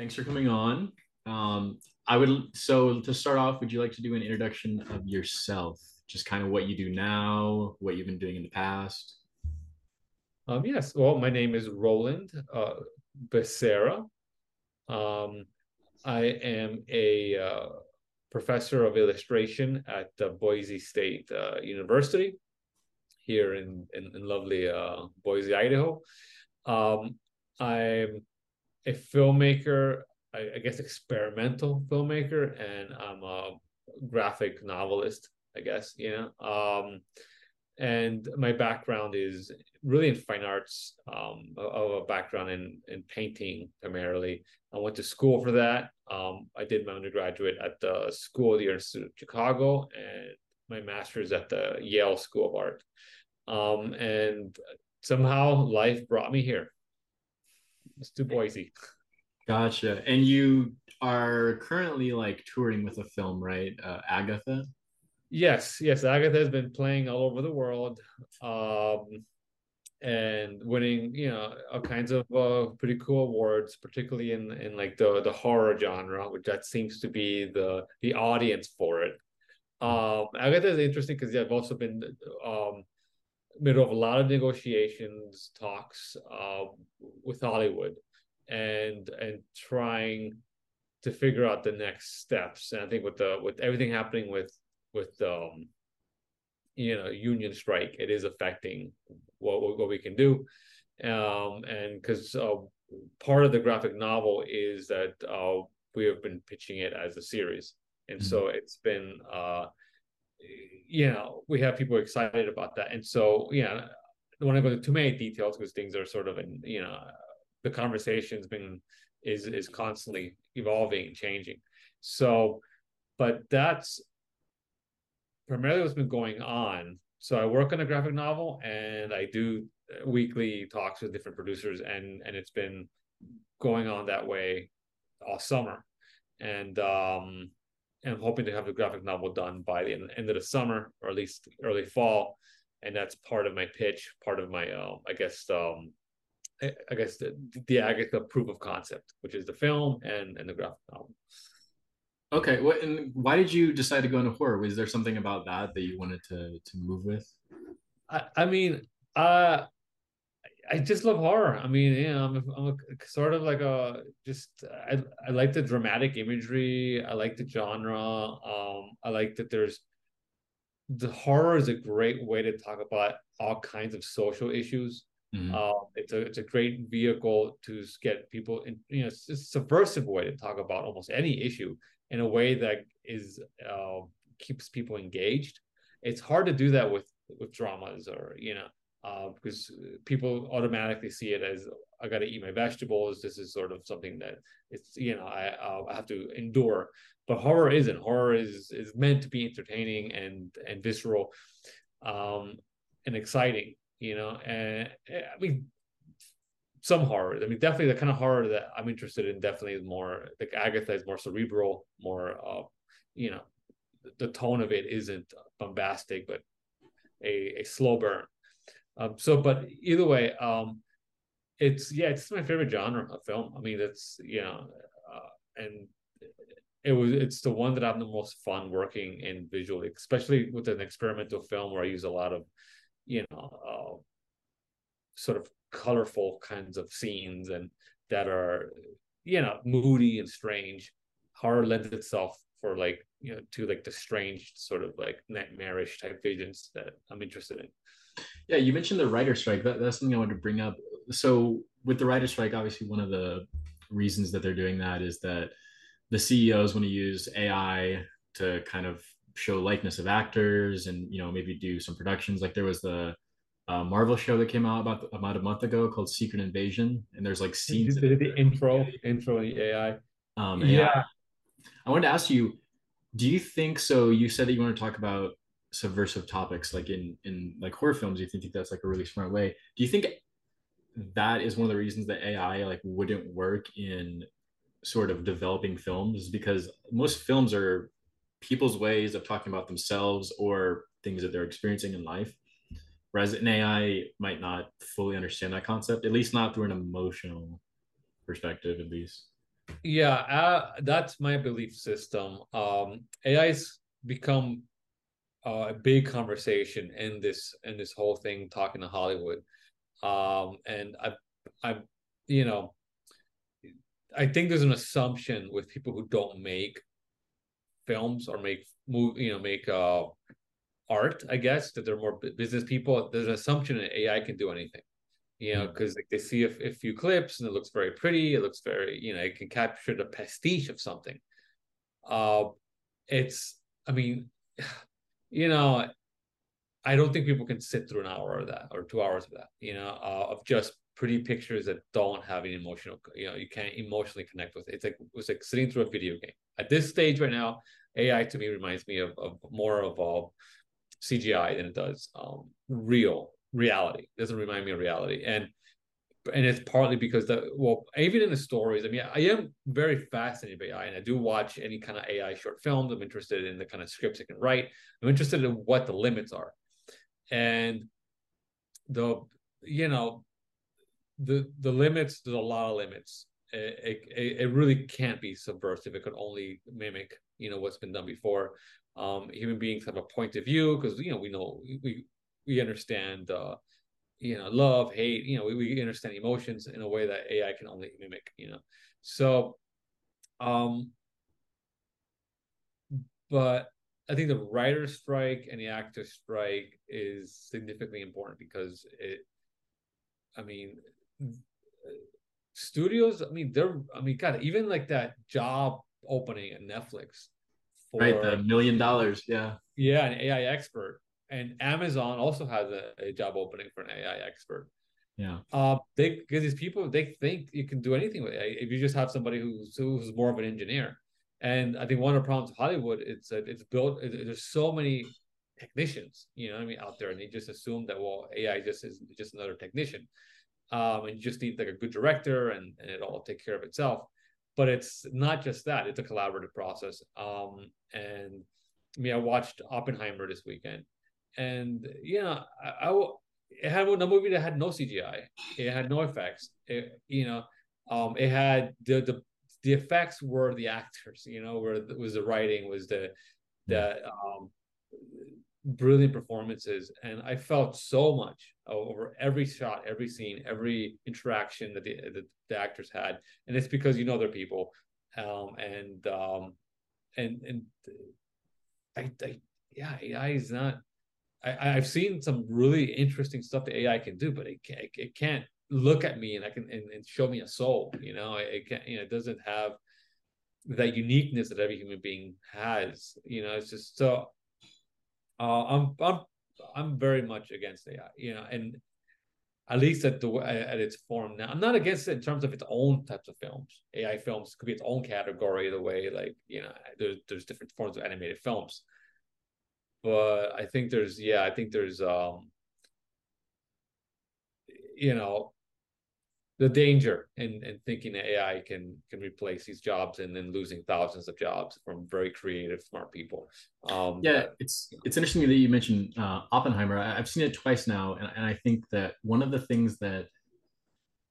Thanks for coming on. Um, I would so to start off, would you like to do an introduction of yourself? Just kind of what you do now, what you've been doing in the past. Um, yes, well, my name is Roland uh, Becerra. Um, I am a uh, professor of illustration at uh, Boise State uh, University here in, in, in lovely uh, Boise, Idaho. Um, I'm a filmmaker, I, I, guess experimental filmmaker, and I'm a graphic novelist, I guess, you know. Um, and my background is really in fine arts, um, of a background in, in painting primarily. I went to school for that. Um, I did my undergraduate at the School of the Institute of Chicago and my master's at the Yale School of Art. Um, and somehow life brought me here. It's to Boise. Gotcha. And you are currently like touring with a film, right? Uh, Agatha. Yes, yes. Agatha has been playing all over the world, um, and winning, you know, all kinds of uh, pretty cool awards, particularly in in like the the horror genre, which that seems to be the the audience for it. Um, Agatha is interesting because yeah, I've also been um, middle of a lot of negotiations, talks uh, with Hollywood, and and trying to figure out the next steps. And I think with the with everything happening with with um, you know union strike, it is affecting what what we can do. Um, and because uh, part of the graphic novel is that uh, we have been pitching it as a series, and mm-hmm. so it's been uh, you know, we have people excited about that. And so, yeah, I don't want to go into too many details because things are sort of in, you know, the conversation's been is is constantly evolving and changing. So, but that's primarily what's been going on. So I work on a graphic novel and I do weekly talks with different producers and and it's been going on that way all summer. And um and I'm hoping to have the graphic novel done by the end of the summer or at least early fall. And that's part of my pitch, part of my, uh, I guess, um, I, guess the, the Agatha proof of concept, which is the film and and the graphic novel. Okay, what and why did you decide to go into horror? Was there something about that that you wanted to to move with? I, I mean, uh, I just love horror. I mean, you know, I'm, a, I'm a, sort of like a just I I like the dramatic imagery. I like the genre. Um, I like that there's the horror is a great way to talk about all kinds of social issues. Mm-hmm. Uh, it's a it's a great vehicle to get people in. You know, it's a subversive way to talk about almost any issue in a way that is uh, keeps people engaged. It's hard to do that with with dramas or you know uh, because people automatically see it as I got to eat my vegetables. This is sort of something that it's you know I uh, I have to endure. But horror isn't. Horror is is meant to be entertaining and and visceral, um, and exciting. You know, and I mean some horror. I mean, definitely the kind of horror that I'm interested in. Definitely is more like Agatha is more cerebral, more uh, you know, the tone of it isn't bombastic, but a, a slow burn um, so, but either way, um, it's yeah, it's my favorite genre of film. I mean, it's you know, uh, and it was it's the one that I'm the most fun working in visually, especially with an experimental film where I use a lot of, you know, uh, sort of colorful kinds of scenes and that are you know moody and strange. Horror lends itself for like you know to like the strange sort of like nightmarish type visions that I'm interested in. Yeah, you mentioned the writer strike. That, that's something I wanted to bring up. So with the writer strike, obviously one of the reasons that they're doing that is that the CEOs want to use AI to kind of show likeness of actors and you know maybe do some productions. Like there was the uh, Marvel show that came out about about a month ago called Secret Invasion, and there's like scenes. The, the intro, intro AI. Um, AI. Yeah. I wanted to ask you, do you think so? You said that you want to talk about subversive topics like in in like horror films you think that's like a really smart way. Do you think that is one of the reasons that ai like wouldn't work in sort of developing films? Because most films are people's ways of talking about themselves or things that they're experiencing in life. Whereas an ai might not fully understand that concept at least not through an emotional perspective at least. Yeah, uh, that's my belief system. Um, AI's become uh, a big conversation in this in this whole thing talking to Hollywood. Um, and I, I, you know, I think there's an assumption with people who don't make films or make move, you know, make uh, art. I guess that they're more business people. There's an assumption that AI can do anything you know, because like, they see a, a, few clips and it looks very pretty. It looks very, you know, it can capture the pastiche of something. Uh, it's, I mean, you know, I don't think people can sit through an hour of that or two hours of that, you know, uh, of just pretty pictures that don't have an emotional, you know, you can't emotionally connect with. It. It's like it's like sitting through a video game. At this stage right now, AI to me reminds me of, of more of a CGI than it does um, real reality. It doesn't remind me of reality. And and it's partly because the well, even in the stories, I mean, I am very fascinated by AI, and I do watch any kind of AI short films. I'm interested in the kind of scripts it can write. I'm interested in what the limits are, and the you know the the limits. There's a lot of limits. It, it, it really can't be subversive. It could only mimic, you know, what's been done before. Um, human beings have a point of view because you know we know we we understand uh, you know love hate you know we, we understand emotions in a way that ai can only mimic you know. So um but i think the writer's strike and the actor strike is significantly important because it i mean studios i mean they're i mean god even like that job opening at netflix for, right the million dollars yeah. Yeah an ai expert and Amazon also has a, a job opening for an AI expert. Yeah. Uh, they because these people they think you can do anything with AI if you just have somebody who's who's more of an engineer. And I think one of the problems of Hollywood it's that it's built. It, there's so many technicians, you know, I mean, out there, and they just assume that well, AI just is just another technician, um, and you just need like a good director, and and it all take care of itself. But it's not just that; it's a collaborative process. Um, and I mean, I watched Oppenheimer this weekend, and you know, I, I it had a movie that had no CGI. It had no effects. It, you know, um, it had the the the effects were the actors. You know, where it was the writing, was the the um, brilliant performances, and I felt so much over every shot, every scene, every interaction that the the, the actors had, and it's because you know they're people, um, and um, and and I, I yeah, AI is not I, have seen some really interesting stuff that AI can do, but it can't, it can't look at me and I can and, and show me a soul. You know, it can't. You know, it doesn't have that uniqueness that every human being has. You know, it's just so. Uh, I'm I'm I'm very much against AI. You know, and at least at the at its form now. I'm not against it in terms of its own types of films. AI films could be its own category. The way like you know, there's there's different forms of animated films but I think there's yeah, I think there's um you know the danger in, in thinking that AI can can replace these jobs and then losing thousands of jobs from very creative, smart people. Um, yeah, but, it's it's interesting that you mentioned uh, Oppenheimer. I, have seen it twice now, and, and I think that one of the things that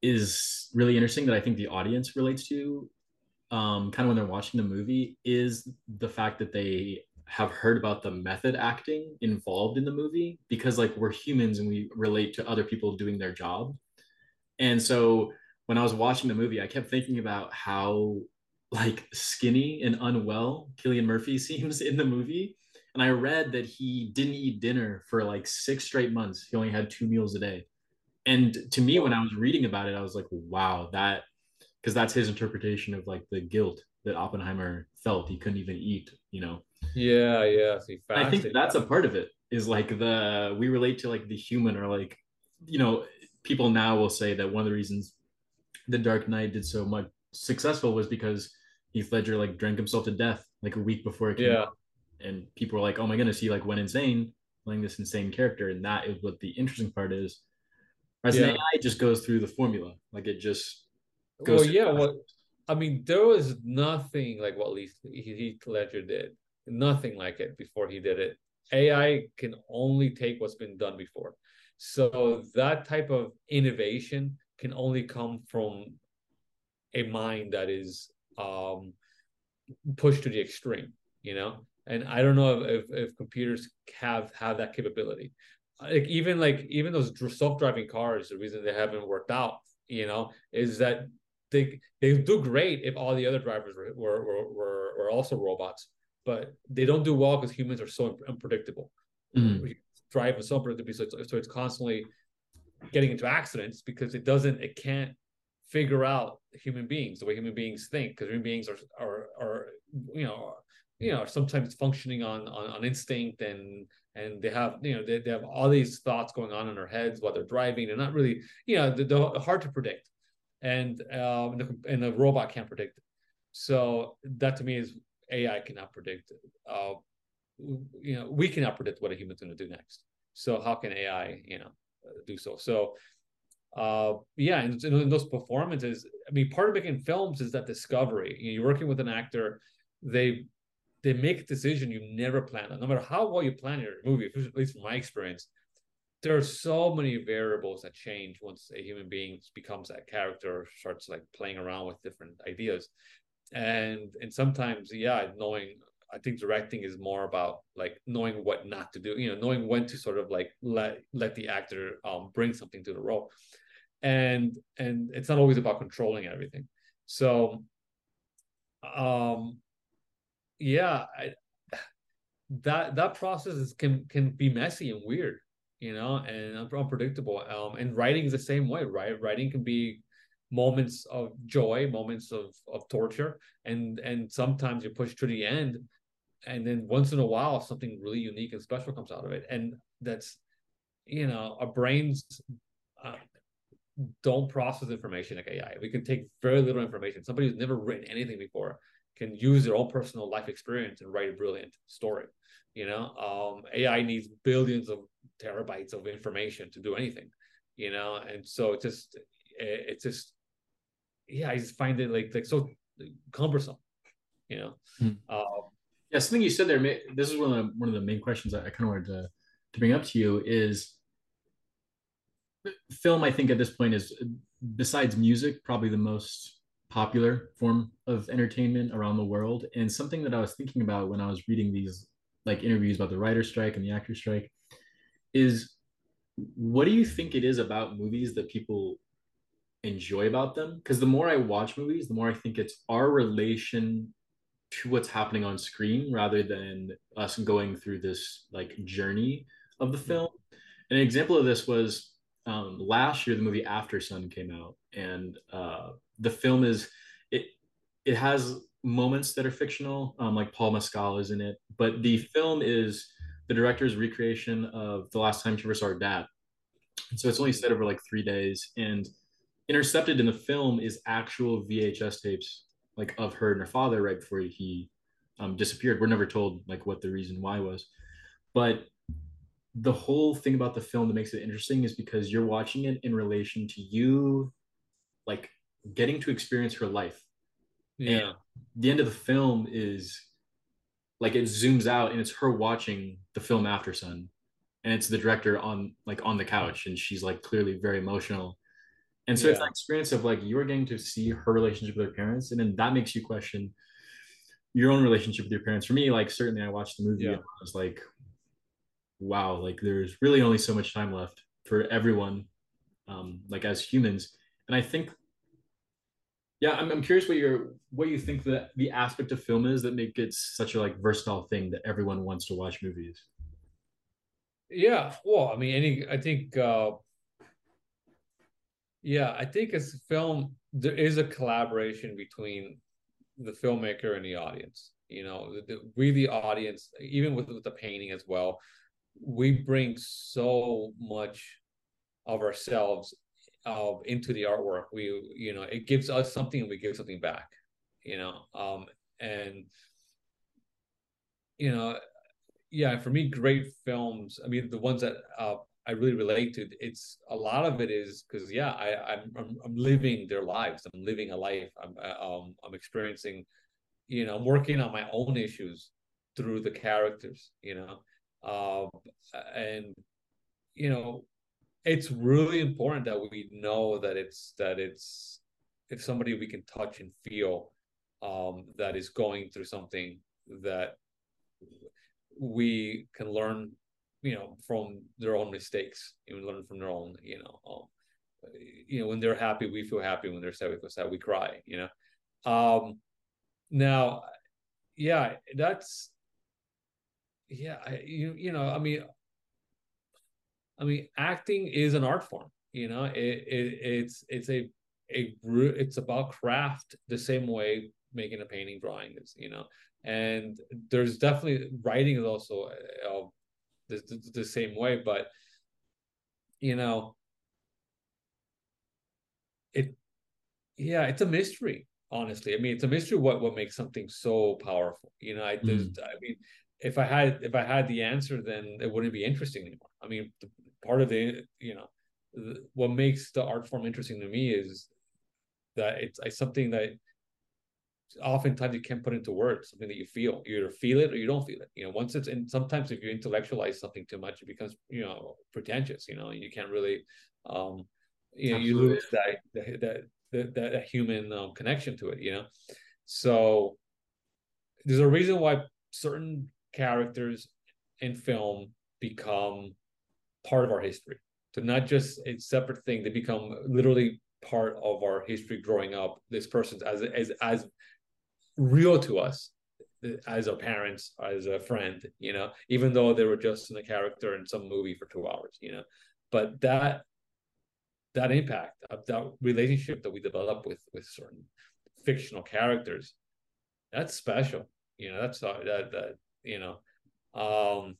is really interesting that I think the audience relates to, um, kind of when they're watching the movie, is the fact that they have heard about the method acting involved in the movie because like we're humans and we relate to other people doing their job. And so when I was watching the movie, I kept thinking about how like skinny and unwell Cillian Murphy seems in the movie. And I read that he didn't eat dinner for like six straight months. He only had two meals a day. And to me, when I was reading about it, I was like, wow, that because that's his interpretation of like the guilt that Oppenheimer felt. He couldn't even eat, you know. Yeah, yeah. See, I think that's a part of it. Is like the we relate to like the human or like you know people now will say that one of the reasons the Dark Knight did so much successful was because Heath Ledger like drank himself to death like a week before it came yeah. out, and people were like, "Oh my goodness, he like went insane playing this insane character," and that is what the interesting part is. Whereas yeah. AI just goes through the formula, like it just goes. Well, yeah, well, I mean, there was nothing like what Heath Ledger did nothing like it before he did it. AI can only take what's been done before. So that type of innovation can only come from a mind that is um, pushed to the extreme, you know. And I don't know if, if, if computers have have that capability. Like even like even those self driving cars, the reason they haven't worked out, you know, is that they they do great if all the other drivers were were were, were also robots, but they don't do well because humans are so unpredictable. Mm-hmm. Drive so unpredictably, so it's, so it's constantly getting into accidents because it doesn't it can't figure out human beings the way human beings think because human beings are are are you know you know sometimes functioning on, on on instinct and and they have you know they, they have all these thoughts going on in their heads while they're driving they're not really you know they're, they're hard to predict and um and the, and the robot can't predict it. So that to me is ai cannot predict uh you know we cannot predict what a human's going to do next. So how can ai you know do so? So uh yeah and, and those performances i mean part of making films is that discovery. You know, you're working with an actor they they make a decision you never plan on. No matter how well you plan your movie at least from my experience there are so many variables that change once a human being becomes that character starts like playing around with different ideas. And and sometimes yeah knowing I think directing is more about like knowing what not to do, you know, knowing when to sort of like let let the actor um, bring something to the role, and and it's not always about controlling everything. So, um, yeah, I, that that process is, can can be messy and weird, you know, and unpredictable. Um, and writing is the same way, right? Writing can be moments of joy, moments of of torture, and and sometimes you push to the end and then once in a while something really unique and special comes out of it and that's you know our brains uh, don't process information like ai we can take very little information somebody who's never written anything before can use their own personal life experience and write a brilliant story you know um, ai needs billions of terabytes of information to do anything you know and so it's just it's just yeah i just find it like like so cumbersome you know mm. um, yeah, something you said there. This is one of the, one of the main questions I, I kind of wanted to to bring up to you is film. I think at this point is besides music probably the most popular form of entertainment around the world. And something that I was thinking about when I was reading these like interviews about the writer strike and the actor strike is what do you think it is about movies that people enjoy about them? Because the more I watch movies, the more I think it's our relation to what's happening on screen rather than us going through this like journey of the film. And an example of this was um, last year the movie Aftersun came out, and uh, the film is it it has moments that are fictional, um, like Paul Mescal is in it, but the film is the director's recreation of the last time she ever saw her dad. And so it's only set over like three days, and intercepted in the film is actual VHS tapes like of her and her father right before he um, disappeared. We're never told like what the reason why was, but the whole thing about the film that makes it interesting is because you're watching it in relation to you, like getting to experience her life. Yeah. And the end of the film is like it zooms out and it's her watching the film Aftersun and it's the director on like on the couch and she's like clearly very emotional and so yeah. it's that experience of like you're getting to see her relationship with her parents, and then that makes you question your own relationship with your parents. For me, like certainly I watched the movie yeah. and I was like, wow, like there's really only so much time left for everyone, um, like as humans. And I think yeah, I'm, I'm curious what your what you think that the aspect of film is that make it such a like versatile thing that everyone wants to watch movies. Yeah, well, I mean, any I think uh yeah, I think as film, there is a collaboration between the filmmaker and the audience. You know, the, we the audience, even with, with the painting as well, we bring so much of ourselves uh, into the artwork. We, you know, it gives us something, and we give something back. You know, um, and you know, yeah, for me, great films. I mean, the ones that uh, I really relate to. It's a lot of it is because yeah, I I'm, I'm, I'm living their lives. I'm living a life. I'm uh, um I'm experiencing, you know, I'm working on my own issues through the characters. You know, um and you know, it's really important that we know that it's that it's it's somebody we can touch and feel um, that is going through something that we can learn, you know, from their own mistakes and learn from their own, you know, um, you know, when they're happy, we feel happy. When they're sad, we feel sad. We cry, you know. Um, now, yeah, that's yeah, I, you you know, I mean, I mean, acting is an art form. You know, it, it it's it's a a it's about craft the same way making a painting drawing is. You know, and there's definitely writing is also uh, the, the, the same way, but you know, it yeah, it's a mystery honestly. I mean, it's a mystery what what makes something so powerful. You know, I mm. I mean, if I had if I had the answer, then it wouldn't be interesting anymore. I mean, part of the you know the, what makes the art form interesting to me is that it's, it's something that oftentimes you can't put into words something that you feel. You either feel it or you don't feel it. You know once it's in sometimes if you intellectualize something too much it becomes you know pretentious you know you can't really um you know Absolutely. you lose that that that, that human um, connection to it you know? So there's a reason why certain characters in film become part of our history. to not just a separate thing, they become literally part of our history growing up. This person's as as as real to us as a parents, as a friend, you know, even though they were just in a character in some movie for two hours, you know. But that that impact of that relationship that we develop with with certain fictional characters, that's special. You know, that's that that you know, um,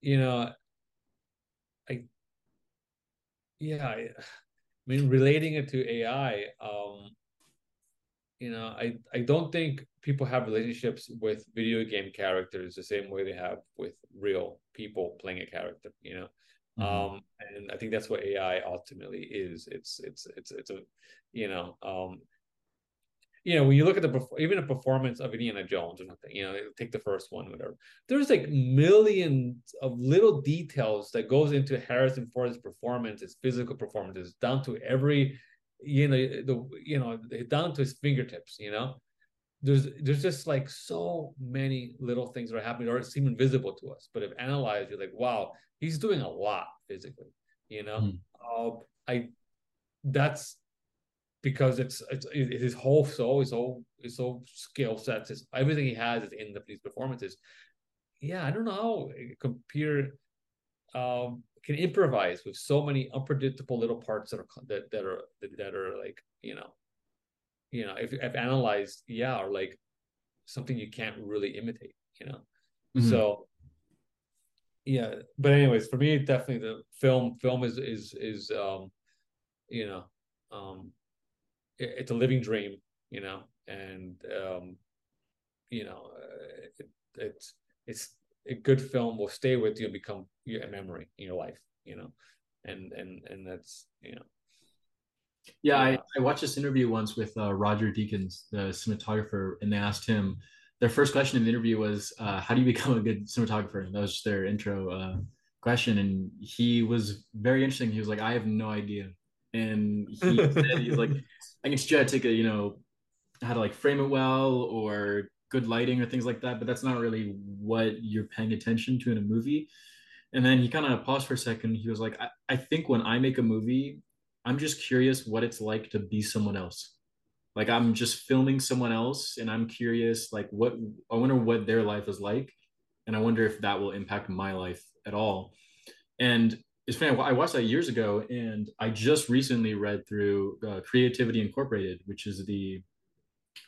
you know, I yeah, I, I mean, relating it to AI, um, you know, I I don't think people have relationships with video game characters the same way they have with real people playing a character. You know, mm-hmm. um, and I think that's what AI ultimately is. It's it's it's it's a you know um, you know, when you look at the even a performance of Indiana Jones or something, you know, take the first one, whatever. There's like millions of little details that goes into Harrison Ford's performance, his physical performances, down to every, you know, the you know, down to his fingertips. You know, there's there's just like so many little things that are happening or seem invisible to us, but if analyzed, you're like, wow, he's doing a lot physically. You know, mm. uh, I that's because it's it's his whole soul, his whole his whole skill sets, his everything he has is in the, these performances. Yeah, I don't know how a computer um, can improvise with so many unpredictable little parts that are that, that are that are like you know, you know, if if analyzed, yeah, or like something you can't really imitate, you know. Mm-hmm. So yeah, but anyways, for me, definitely the film film is is is um, you know, um, it's a living dream, you know, and um, you know, it, it's it's a good film will stay with you and become a memory in your life, you know, and and and that's you know. Yeah, I, I watched this interview once with uh, Roger Deakins, the cinematographer, and they asked him. Their first question in the interview was, uh, "How do you become a good cinematographer?" And that was their intro uh, question, and he was very interesting. He was like, "I have no idea." And he said he's like I can teach you how to take a you know how to like frame it well or good lighting or things like that, but that's not really what you're paying attention to in a movie. And then he kind of paused for a second. He was like, I, I think when I make a movie, I'm just curious what it's like to be someone else. Like I'm just filming someone else and I'm curious, like what I wonder what their life is like. And I wonder if that will impact my life at all. And it's funny. I watched that years ago, and I just recently read through uh, Creativity Incorporated, which is the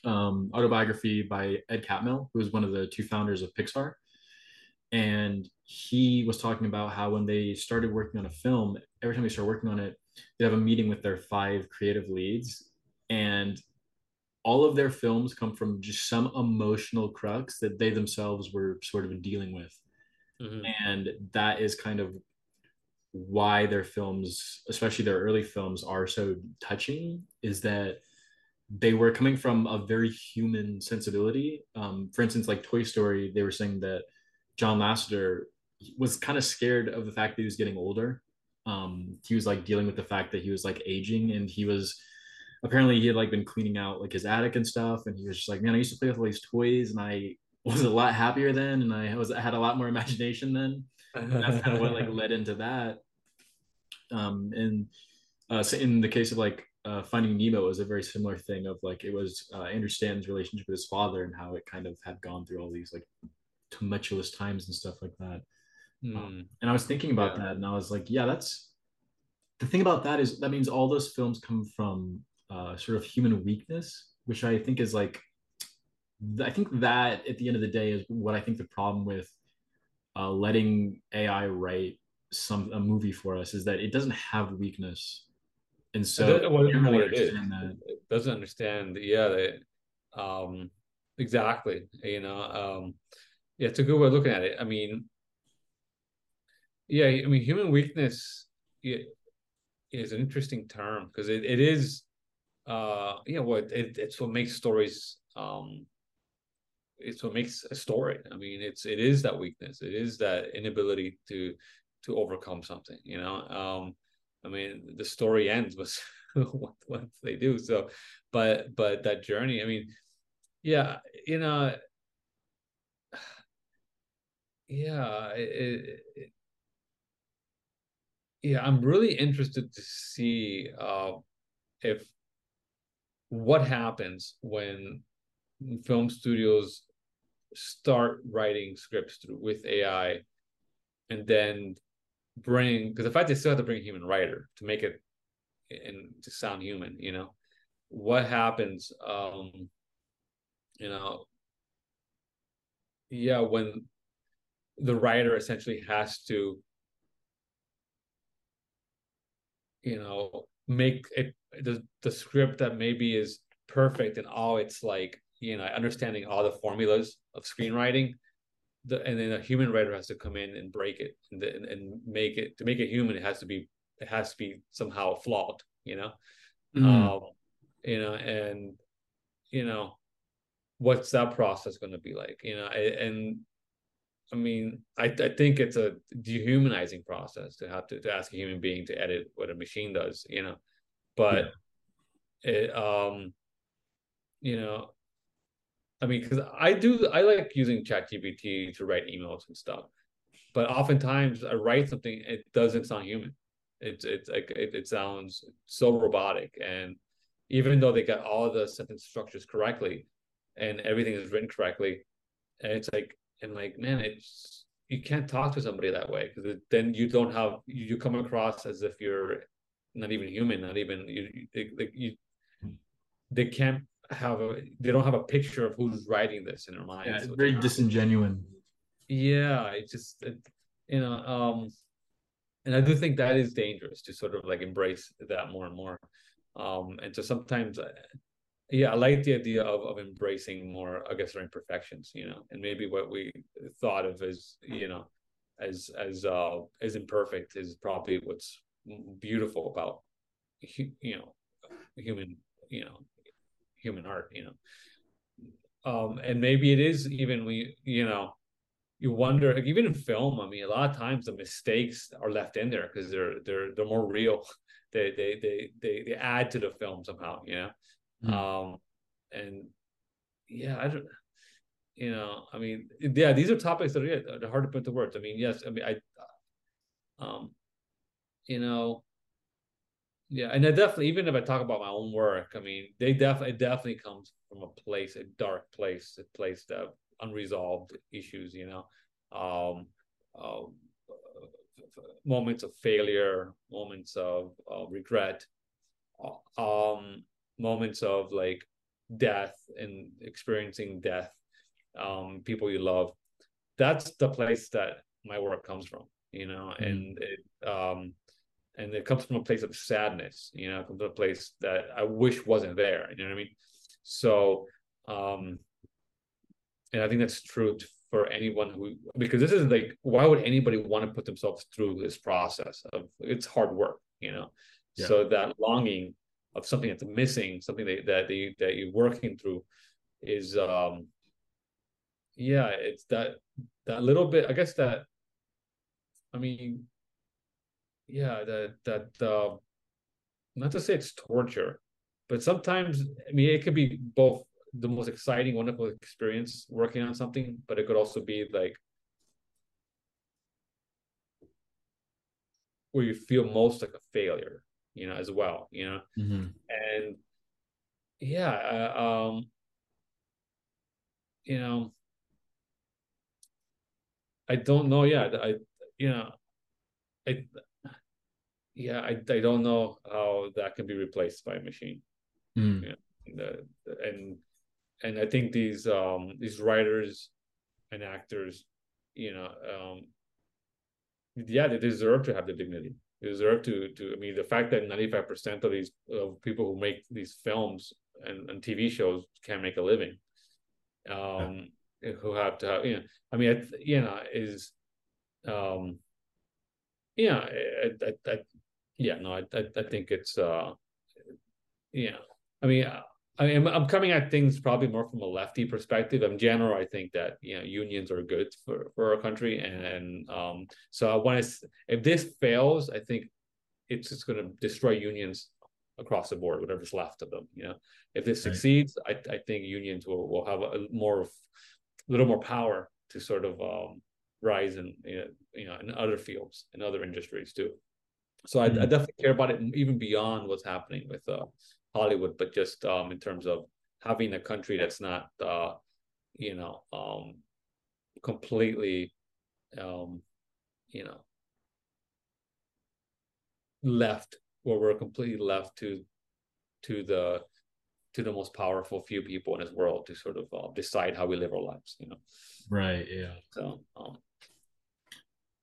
um, autobiography by Ed Catmull, who was one of the two founders of Pixar. And he was talking about how when they started working on a film, every time they start working on it, they have a meeting with their five creative leads, and all of their films come from just some emotional crux that they themselves were sort of dealing with. Mm-hmm. And that is kind of why their films, especially their early films, are so touching is that they were coming from a very human sensibility. Um, for instance, like Toy Story, they were saying that John Lasseter was kind of scared of the fact that he was getting older. Um, he was like dealing with the fact that he was like aging, and he was apparently he had like been cleaning out like his attic and stuff, and he was just like, man, I used to play with all these toys, and I was a lot happier then, and I was I had a lot more imagination then. That's kind of what like led into that. Um, and uh, so in the case of like uh, Finding Nemo, it was a very similar thing of like it was uh, Andrew Stanton's relationship with his father and how it kind of had gone through all these like tumultuous times and stuff like that. Mm. Um, and I was thinking about yeah. that, and I was like, yeah, that's the thing about that is that means all those films come from uh, sort of human weakness, which I think is like, I think that at the end of the day is what I think the problem with uh, letting AI write some a movie for us is that it doesn't have weakness, and so it, well, really it, it doesn't understand. Yeah, they, um, exactly. You know, um, yeah, it's a good way of looking at it. I mean, yeah, I mean, human weakness is an interesting term because it, it is, uh, you know, what it, it's what makes stories, um, it's what makes a story. I mean, it's it is that weakness. It is that inability to to overcome something. You know, um, I mean, the story ends with what what they do. So, but but that journey. I mean, yeah, you know yeah it, it, yeah i'm really interested to see uh, if what happens when film studios start writing scripts through with ai and then bring because the fact they still have to bring a human writer to make it and to sound human you know? What happens um you know yeah when the writer essentially has to you know make it the, the script that maybe is perfect and all it's like you know understanding all the formulas of screenwriting the, and then a human writer has to come in and break it and, and, and make it to make it human it has to be it has to be somehow flawed you know mm. um you know and you know what's that process going to be like you know and I mean, I, I think it's a dehumanizing process to have to, to ask a human being to edit what a machine does, you know. But yeah. it, um, you know, I mean, because I do, I like using ChatGPT to write emails and stuff, but oftentimes I write something, it doesn't sound human. It's it's like it, it sounds so robotic, and even though they got all the sentence structures correctly, and everything is written correctly, and it's like and like man it's you can't talk to somebody that way because then you don't have you come across as if you're not even human not even you you they can't have a they don't have a picture of who's writing this in their mind yeah, it's so very disingenuous yeah it just it, you know um and i do think that is dangerous to sort of like embrace that more and more. Um and so sometimes yeah i like the idea of, of embracing more i guess our imperfections you know and maybe what we thought of as you know as as uh as imperfect is probably what's beautiful about you know human you know human heart you know um and maybe it is even we you know you wonder like even in film i mean a lot of times the mistakes are left in there because they're they're they're more real they they they they they add to the film somehow you know Mm. Um, and yeah, I don't, you know, I mean, yeah, these are topics that are, yeah, hard to put to words. I mean, yes, I mean, I, um, you know, yeah, and I definitely, even if I talk about my own work, I mean, they definitely, it definitely comes from a place, a dark place, a place that unresolved issues, you know, um, uh, moments of failure, moments of uh, regret, uh, um, moments of like death and experiencing death um people you love. That's the place that my work comes from you know? Mm. and it um and it comes from a place of sadness you know comes from a place that i wish wasn't there you know what i mean so um and i think that's true for anyone who because this is like why would anybody want to put themselves through this process of it's hard work you know yeah. so that longing of something that's missing, something that that you that you're working through, is um, yeah, it's that that little bit. I guess that, I mean, yeah, that that uh, not to say it's torture, but sometimes I mean it could be both the most exciting, wonderful experience working on something, but it could also be like where you feel most like a failure, you know, as well, you know, mm-hmm. and yeah, uh, um, you know, I don't know. Yeah, I, you know, I, yeah, I, I don't know how that can be replaced by a machine. Mm. Yeah, and, and and I think these um these writers and actors, you know, um, yeah, they deserve to have the dignity. They deserve to to. I mean, the fact that ninety five percent of these of people who make these films and, and TV shows can't make a living, um, yeah. who have to have, you know, I mean, it, you know, is, um, yeah, I, I, I yeah, no, I, I, I think it's, uh, yeah, I mean, I mean, I'm coming at things probably more from a lefty perspective. In general, I think that you know unions are good for, for our country, and, and um, so I want to. If this fails, I think it's just going to destroy unions across the board, whatever's left of them. You know, if this right. succeeds, I, I think unions will, will have a more, a little more power to sort of um, rise in you know in other fields in other industries too. So I. I, definitely care about it even beyond what's happening with uh, Hollywood, but just um, in terms of having a country that's not, uh, you know, um, completely, um, you know, left where we're completely left to to the to the most powerful few people in this world to sort of uh, decide how we live our lives you know? Right yeah. So um.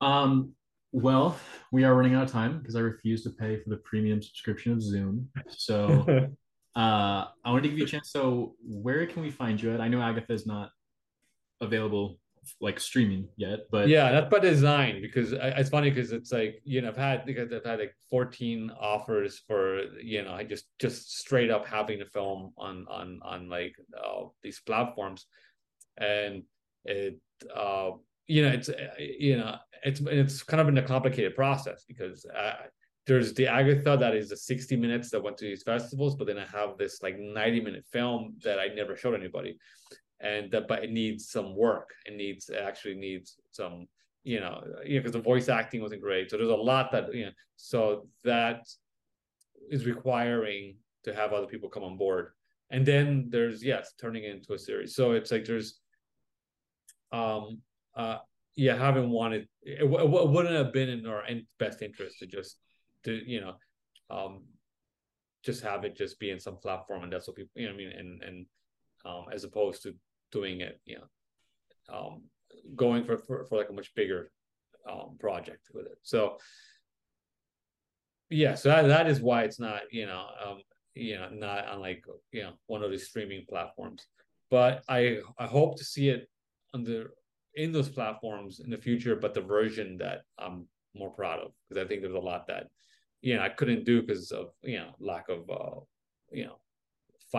Um well, we are running out of time because I refuse to pay for the premium subscription of Zoom. So uh, I wanted to give you a chance. So where can we find you at? I know Agatha is not available like streaming yet, but yeah, that's by design because it's funny because it's like you know I've had because I've had like 14 offers for you know I just just straight up having a film on on on like uh, these platforms, and it uh you know, it's uh, you know, it's it's kind of been a complicated process because uh, there's the Agatha that is the 60 minutes that went to these festivals, but then I have this like 90 minute film that I never showed anybody, and that but it needs some work. It needs it actually needs some you know, you know, because the voice acting wasn't great. So there's a lot that you know, so that is requiring to have other people come on board. And then there's yes, turning it into a series. So it's like there's um uh, yeah, haven't wanted it, it, wouldn't have been in our best interest to just to you know, um, just have it just be in some platform and that's what people you know I mean and and um, as opposed to doing it you know, um, going for, for for like a much bigger um project with it. So yeah, so that, that is why it's not you know um you know not on like you know one of the streaming platforms. But I I hope to see it under in those platforms in the future, but the version that I'm more proud of because I think there's a lot that you know I couldn't do because of you know lack of uh you know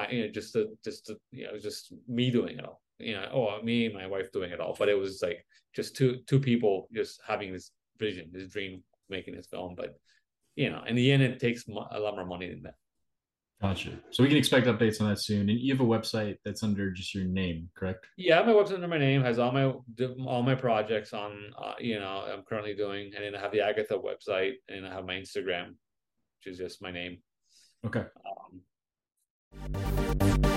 you know just to just to you know just me doing it all. You know oh me and my wife doing it all. But it was like just two two people just having this vision this dream making this film. But you know in the end it takes a lot more money than that Gotcha. So we can expect updates on that soon. And you have a website that's under just your name, correct? Yeah, my website under my name has all my all my projects on. Uh, you know, I'm currently doing, and then I have the Agatha website, and I have my Instagram, which is just my name. Okay. Um,